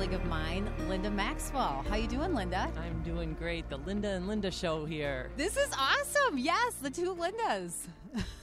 colleague of mine, Linda Maxwell. How you doing, Linda? I'm doing great. The Linda and Linda show here. This is awesome. Yes, the two Lindas.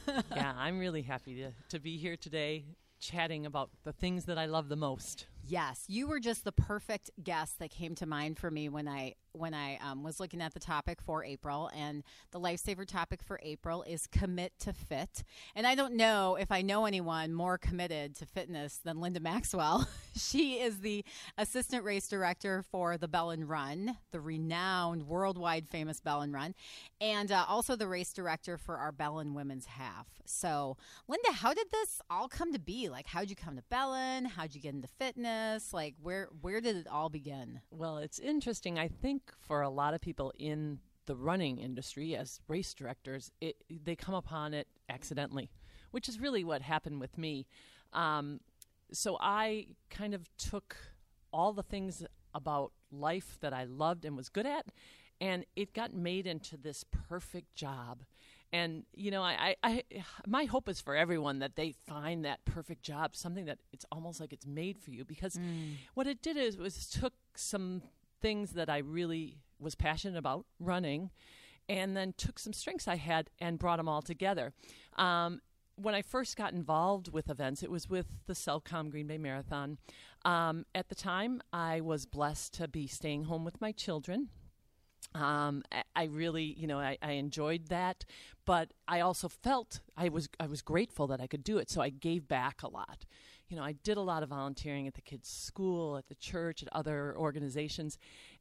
yeah, I'm really happy to, to be here today chatting about the things that I love the most. Yes, you were just the perfect guest that came to mind for me when I when I um, was looking at the topic for April, and the lifesaver topic for April is commit to fit. And I don't know if I know anyone more committed to fitness than Linda Maxwell. she is the assistant race director for the Bellin Run, the renowned, worldwide famous Bellin Run, and uh, also the race director for our Bellin Women's Half. So, Linda, how did this all come to be? Like, how'd you come to Bellin? How'd you get into fitness? Like, where where did it all begin? Well, it's interesting. I think for a lot of people in the running industry as race directors, it, they come upon it accidentally, which is really what happened with me. Um, so I kind of took all the things about life that I loved and was good at, and it got made into this perfect job. And you know, I, I, I, my hope is for everyone that they find that perfect job, something that it's almost like it's made for you. Because mm. what it did is was took some things that I really was passionate about running, and then took some strengths I had and brought them all together. Um, when I first got involved with events, it was with the Cellcom Green Bay Marathon. Um, at the time, I was blessed to be staying home with my children. Um, I really, you know, I, I, enjoyed that, but I also felt I was I was grateful that I could do it. So I gave back a lot. You know, I did a lot of volunteering at the kids' school, at the church, at other organizations,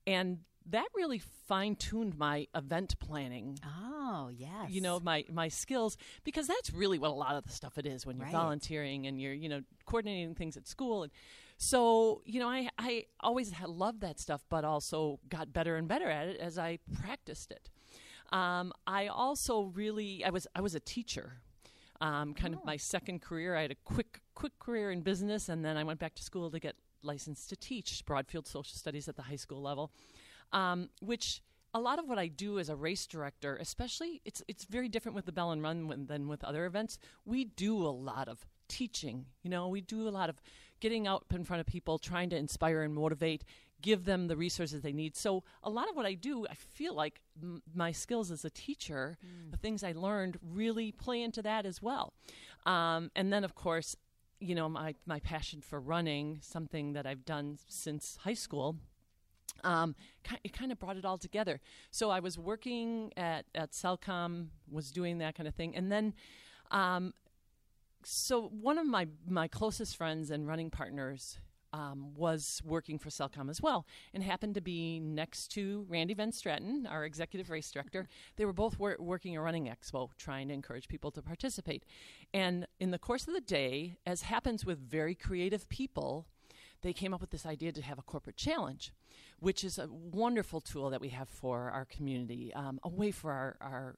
and that really fine tuned my event planning. Oh, yes. You know, my my skills because that's really what a lot of the stuff it is when you're right. volunteering and you're, you know, coordinating things at school and so, you know, I I always loved that stuff but also got better and better at it as I practiced it. Um, I also really I was I was a teacher. Um, kind oh. of my second career. I had a quick quick career in business and then I went back to school to get licensed to teach broadfield social studies at the high school level um, which a lot of what I do as a race director, especially it's it's very different with the Bellin Run than with other events. We do a lot of teaching. You know, we do a lot of getting out in front of people, trying to inspire and motivate, give them the resources they need. So a lot of what I do, I feel like m- my skills as a teacher, mm. the things I learned, really play into that as well. Um, and then, of course, you know, my my passion for running, something that I've done since high school um, it kind of brought it all together. So I was working at, at Cellcom, was doing that kind of thing. And then, um, so one of my, my closest friends and running partners um, was working for Cellcom as well, and happened to be next to Randy Van Straten, our executive race director. They were both wor- working a running expo, trying to encourage people to participate. And in the course of the day, as happens with very creative people, they came up with this idea to have a corporate challenge, which is a wonderful tool that we have for our community, um, a way for our, our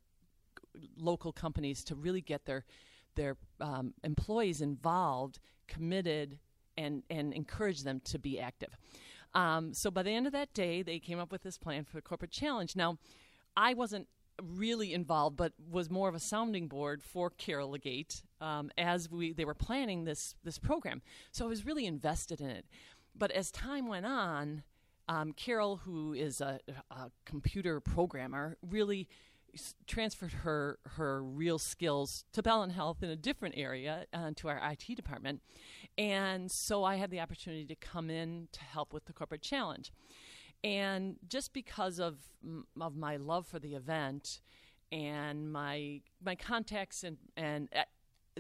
local companies to really get their their um, employees involved, committed, and and encourage them to be active. Um, so by the end of that day, they came up with this plan for corporate challenge. Now, I wasn't really involved, but was more of a sounding board for Carol Legate um, as we they were planning this this program. So I was really invested in it. But as time went on, um, Carol, who is a, a, computer programmer, really transferred her her real skills to Bellin Health in a different area uh, to our IT department, and so I had the opportunity to come in to help with the corporate challenge. And just because of of my love for the event and my my contacts and and uh,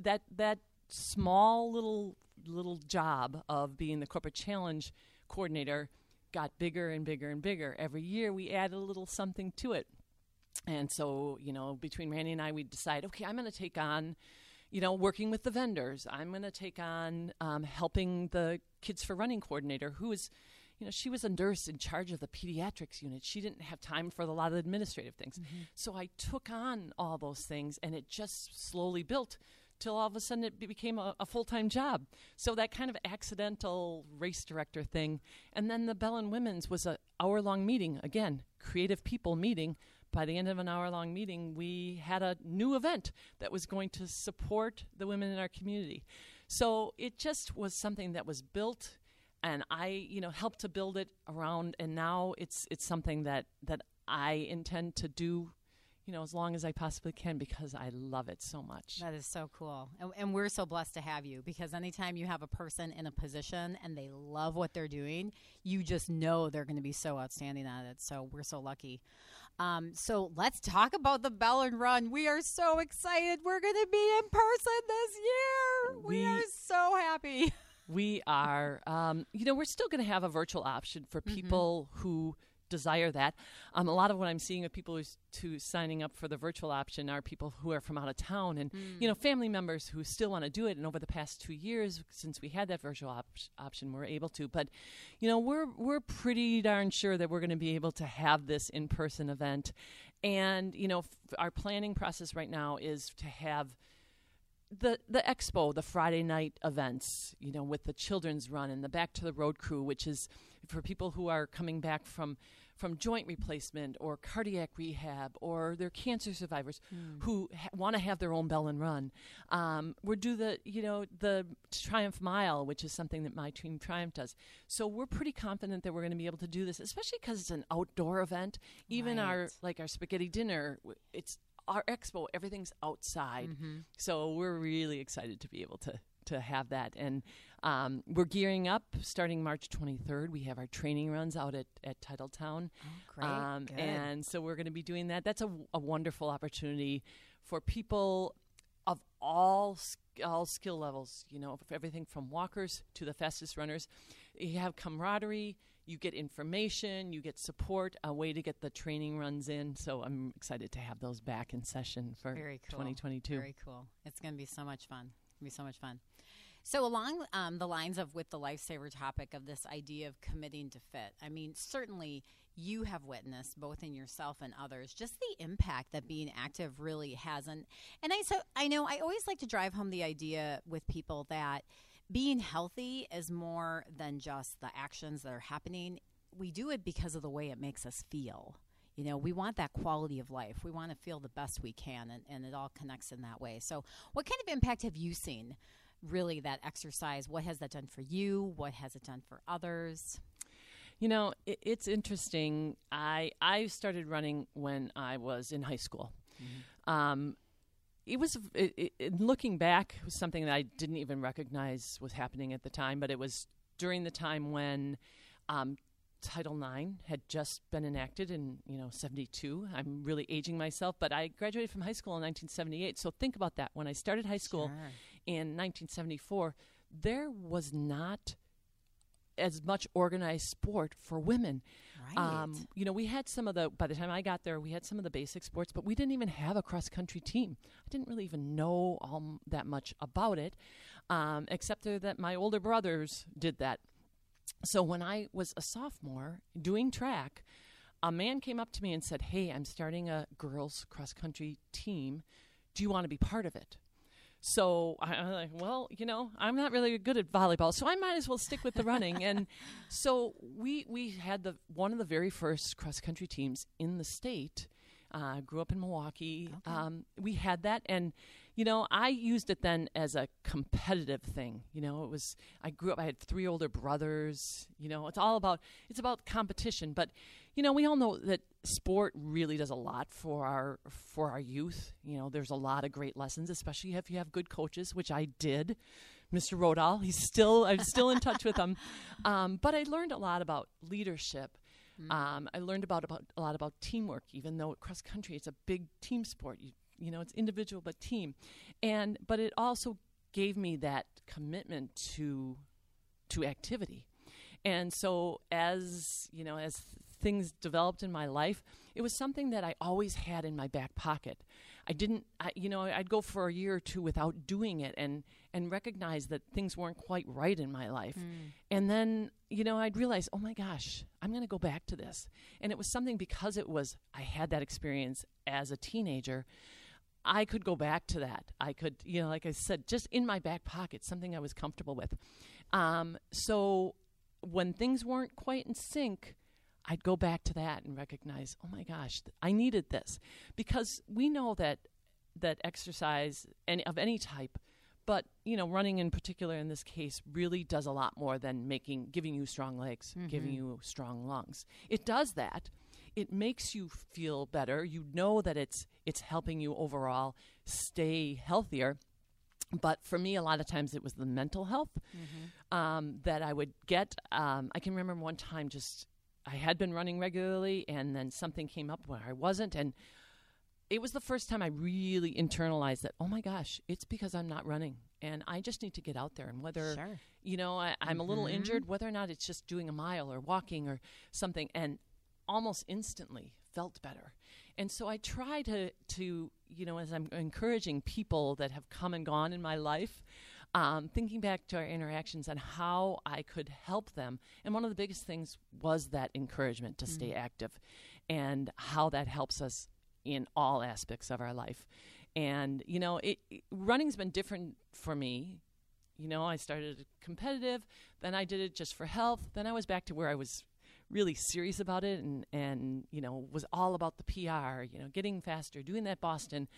that that small little little job of being the corporate challenge coordinator got bigger and bigger and bigger. Every year we added a little something to it. And so, you know, between Randy and I, we decide, okay, I'm going to take on, you know, working with the vendors. I'm going to take on um, helping the Kids for Running coordinator, who is you know, she was a nurse in charge of the pediatrics unit. She didn't have time for a lot of administrative things. Mm-hmm. So I took on all those things and it just slowly built till all of a sudden it became a, a full time job. So that kind of accidental race director thing. And then the Bellin Women's was an hour long meeting. Again, creative people meeting. By the end of an hour long meeting, we had a new event that was going to support the women in our community. So it just was something that was built and I, you know, helped to build it around and now it's it's something that that I intend to do you know, as long as I possibly can because I love it so much. That is so cool. And, and, we're so blessed to have you because anytime you have a person in a position and they love what they're doing, you just know they're going to be so outstanding at it. So we're so lucky. Um, so let's talk about the Bellin Run. We are so excited. We're going to be in person this year. We, we are so happy. We are. Um, you know, we're still going to have a virtual option for mm-hmm. people mm-hmm. who desire that. Um, a lot of what I'm seeing of people who's to signing up for the virtual option are people who are from out of town and mm. you know family members who still want to do it. And over the past two years, since we had that virtual op- option, we're able to. But you know we're we're pretty darn sure that we're going to be able to have this in person event. And you know f- our planning process right now is to have the the expo, the Friday night events, you know, with the children's run and the Back to the Road crew, which is for people who are coming back from from joint replacement or cardiac rehab or they're cancer survivors mm. who ha- want to have their own Bellin Run. Um, we're do the you know the Triumph Mile, which is something that my team Triumph does. So we're pretty confident that we're going to be able to do this, especially because it's an outdoor event. Even right. our like our spaghetti dinner, it's our expo, everything's outside. Mm-hmm. So we're really excited to be able to to have that. And um, we're gearing up starting March 23rd. We have our training runs out at, at Titletown. Oh, great. Um, and so we're going to be doing that. That's a, a wonderful opportunity for people of all all skill levels, you know, everything from walkers to the fastest runners. You have camaraderie, you get information, you get support, a way to get the training runs in. So I'm excited to have those back in session for Very cool. 2022. Very cool. It's going to be so much fun. It'll be so much fun. So, along um, the lines of with the lifesaver topic of this idea of committing to fit, I mean, certainly you have witnessed both in yourself and others just the impact that being active really has. And, and I so I know I always like to drive home the idea with people that being healthy is more than just the actions that are happening. We do it because of the way it makes us feel. You know, we want that quality of life. We want to feel the best we can, and, and it all connects in that way. So, what kind of impact have you seen, really, that exercise? What has that done for you? What has it done for others? You know, it, it's interesting. I I started running when I was in high school. Mm-hmm. Um, it was it, it, looking back was something that I didn't even recognize was happening at the time, but it was during the time when um, Title IX had just been enacted in you know 72. I'm really aging myself, but I graduated from high school in 1978. So think about that. When I started high school sure. in 1974, there was not as much organized sport for women. Right. Um, you know, we had some of the, by the time I got there, we had some of the basic sports, but we didn't even have a cross country team. I didn't really even know all that much about it, um, except that my older brothers did that. So when I was a sophomore doing track, a man came up to me and said, Hey, I'm starting a girls cross country team. Do you want to be part of it? So I'm like, well, you know, I'm not really good at volleyball, so I might as well stick with the running. and so we we had the one of the very first cross country teams in the state. Uh, grew up in Milwaukee. Okay. Um, we had that, and you know, I used it then as a competitive thing. You know, it was I grew up. I had three older brothers. You know, it's all about it's about competition. But you know, we all know that sport really does a lot for our for our youth. You know, there's a lot of great lessons, especially if you have good coaches, which I did. Mr. Rodal, he's still I'm still in touch with him. Um, but I learned a lot about leadership. Mm. Um, I learned about, about a lot about teamwork, even though cross country it's a big team sport. You you know, it's individual but team, and but it also gave me that commitment to to activity. And so as, you know, as things developed in my life, it was something that I always had in my back pocket. I didn't, I, you know, I'd go for a year or two without doing it and and recognize that things weren't quite right in my life. Mm. And then, you know, I'd realize, oh my gosh, I'm going to go back to this. And it was something because it was I had that experience as a teenager. I could go back to that. I could, you know, like I said, just in my back pocket, something I was comfortable with. Um, so when things weren't quite in sync, I'd go back to that and recognize, oh my gosh, I needed this, because we know that that exercise any of any type But you know, running in particular in this case really does a lot more than making giving you strong legs, Mm-hmm. giving you strong lungs. It does that. It makes you feel better. You know that it's it's helping you overall stay healthier. But for me, a lot of times it was the mental health um, that I would get. Um, I can remember one time just I had been running regularly, and then something came up where I wasn't, and it was the first time I really internalized that. Oh my gosh, it's because I'm not running, and I just need to get out there. And whether Sure. you know I, I'm a little mm-hmm. injured, whether or not it's just doing a mile or walking or something, and almost instantly felt better. And so I try to to you know as I'm encouraging people that have come and gone in my life. Um, thinking back to our interactions and how I could help them. And one of the biggest things was that encouragement to stay active and how that helps us in all aspects of our life. And, you know, it, it- running's been different for me. You know, I started competitive, then I did it just for health, then I was back to where I was really serious about it and, and you know, was all about the PR, you know, getting faster, doing that Boston.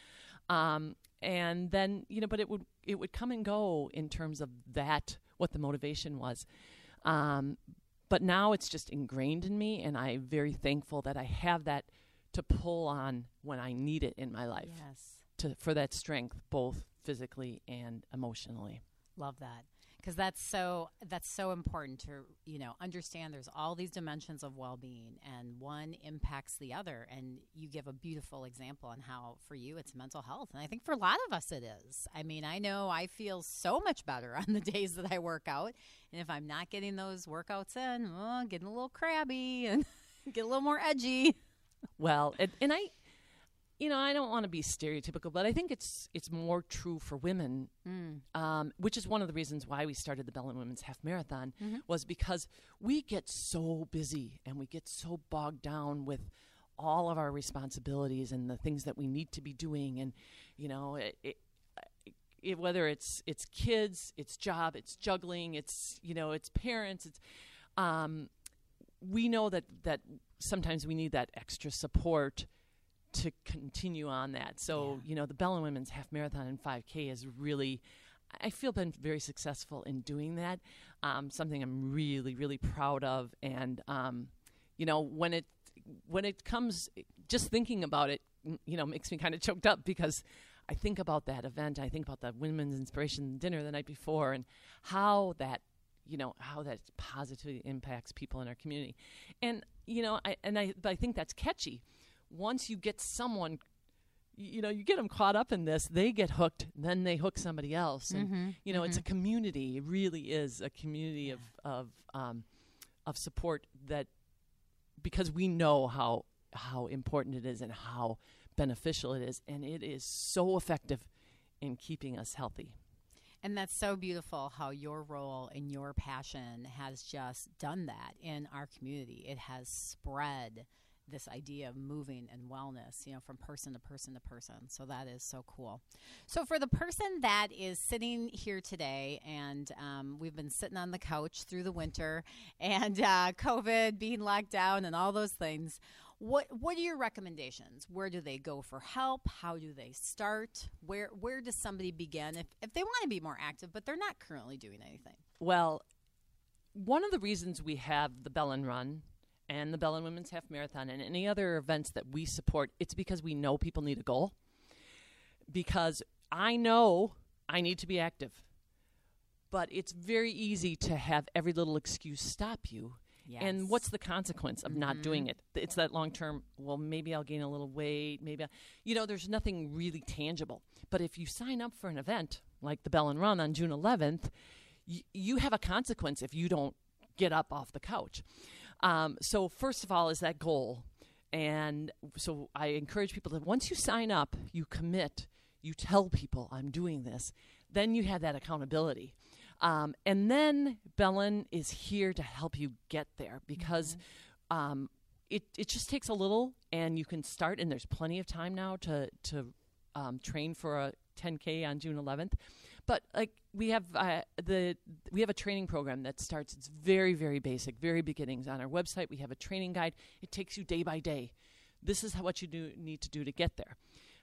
Um, and then, you know, but it would it would come and go in terms of that, what the motivation was. Um, but now it's just ingrained in me, and I'm very thankful that I have that to pull on when I need it in my life Yes. to for that strength, both physically and emotionally. Love that. Because that's so that's so important to you know understand. There's all these dimensions of well-being, and one impacts the other. And you give a beautiful example on how for you it's mental health, and I think for a lot of us it is. I mean, I know I feel so much better on the days that I work out, and if I'm not getting those workouts in, getting a little crabby and get a little more edgy. Well, and, and I, you know, I don't want to be stereotypical, but I think it's it's more true for women, um, which is one of the reasons why we started the Bellin Women's Half Marathon was because we get so busy and we get so bogged down with all of our responsibilities and the things that we need to be doing, and you know, it, it, it, whether it's it's kids, it's job, it's juggling, it's you know, it's parents, it's um, we know that that sometimes we need that extra support to continue on that. So you know, the Bellin Women's Half Marathon and 5K is really. I feel been very successful in doing that. Um, something I'm really, really proud of, and um, you know, when it when it comes, just thinking about it, you know, makes me kind of choked up because I think about that event. I think about the Women's Inspiration Dinner the night before, and how that you know how that positively impacts people in our community and you know i and i but i think that's catchy once you get someone you know you get them caught up in this they get hooked then they hook somebody else. And you know it's a community. It really is a community of of um of support that because we know how how important it is and how beneficial it is. And it is so effective in keeping us healthy. And that's so beautiful how your role and your passion has just done that in our community. It has spread this idea of moving and wellness, you know, from person to person to person. So that is so cool. So for the person that is sitting here today, and um, we've been sitting on the couch through the winter, and uh, COVID being locked down, and all those things. What What are your recommendations? Where do they go for help? How do they start? Where Where does somebody begin if if they want to be more active, but they're not currently doing anything? Well, one of the reasons we have the Bellin Run and the Bellin Women's Half Marathon and any other events that we support, it's because we know people need a goal. Because I know I need to be active. But it's very easy to have every little excuse stop you. And what's the consequence of not doing mm-hmm. it? It's that long term, well, maybe I'll gain a little weight. Maybe, I'll, you know, there's nothing really tangible. But if you sign up for an event like the Bellin Run on June 11th, y- you have a consequence if you don't get up off the couch. Um, so, first of all, is that goal. And so I encourage people that once you sign up, you commit, you tell people, I'm doing this, then you have that accountability. Um, and then Bellin is here to help you get there because um, it, it just takes a little and you can start, and there's plenty of time now to, to um, train for a 10K on June 11th. But like we have uh, the we have a training program that starts. It's very very basic, very beginnings. On our website, we have a training guide. It takes you day by day. This is how, what you do need to do to get there.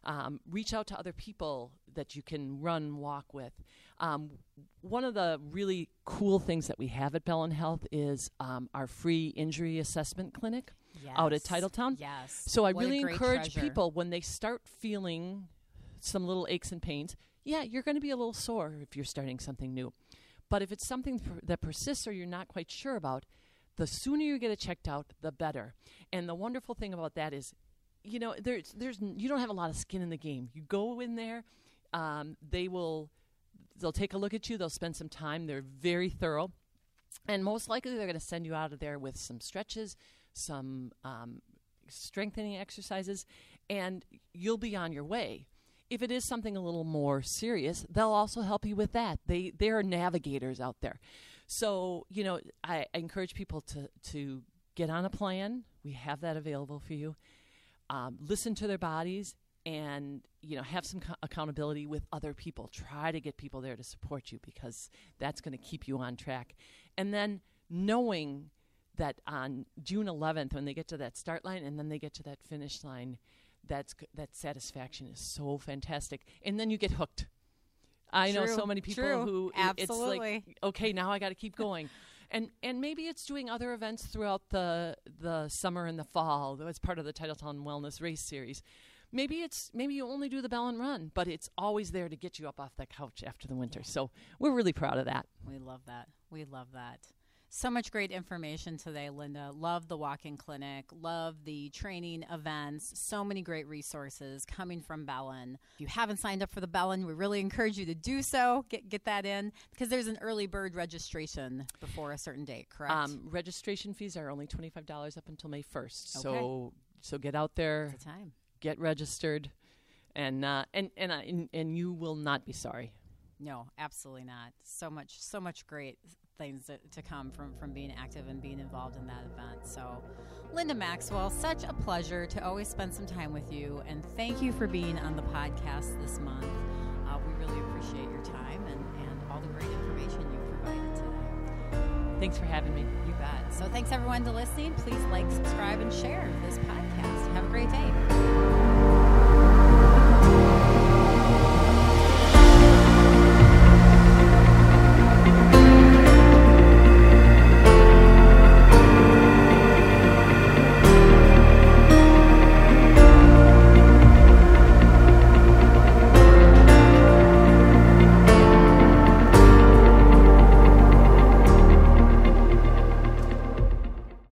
Um, reach out to other people that you can run, walk with. Um, one of the really cool things that we have at Bellin Health is um, our free injury assessment clinic yes. out at Titletown. Yes. So I What really encourage treasure. people when they start feeling some little aches and pains. Yeah, you're going to be a little sore if you're starting something new. But if it's something that persists or you're not quite sure about, the sooner you get it checked out, the better. And the wonderful thing about that is, you know, there's there's you don't have a lot of skin in the game. You go in there, um, they will they'll take a look at you. They'll spend some time. They're very thorough, and most likely they're going to send you out of there with some stretches, some um, strengthening exercises, and you'll be on your way. If it is something a little more serious, they'll also help you with that. They they are navigators out there. So you know, I, I encourage people to to get on a plan. We have that available for you. Um, listen to their bodies and you know have some co- accountability with other people try to get people there to support you because that's going to keep you on track and then knowing that on June 11th when they get to that start line and then they get to that finish line that's that satisfaction is so fantastic and then you get hooked I know so many people true. who i- it's like okay now I got to keep going and and maybe it's doing other events throughout the the summer and the fall as part of the Titletown Wellness Race Series. Maybe it's maybe you only do the Bellin Run, but it's always there to get you up off the couch after the winter. So we're really proud of that. We love that. We love that. So much great information today, Linda. Love the walk in clinic, love the training events. So many great resources coming from Bellin. If you haven't signed up for the Bellin, we really encourage you to do so. Get get that in because there's an early bird registration before a certain date, correct? Um, registration fees are only twenty five dollars up until May first. Okay. So so get out there, time. get registered, and uh, and and, uh, and and you will not be sorry. No, absolutely not. So much, so much great things that, to come from from being active and being involved in that event. So, Linda Maxwell, such a pleasure to always spend some time with you, and thank you for being on the podcast this month. Uh, we really appreciate your time and and all the great information you provided today. Thanks for having me. You bet. So, thanks everyone to listening. Please like, subscribe, and share this podcast. Have a great day.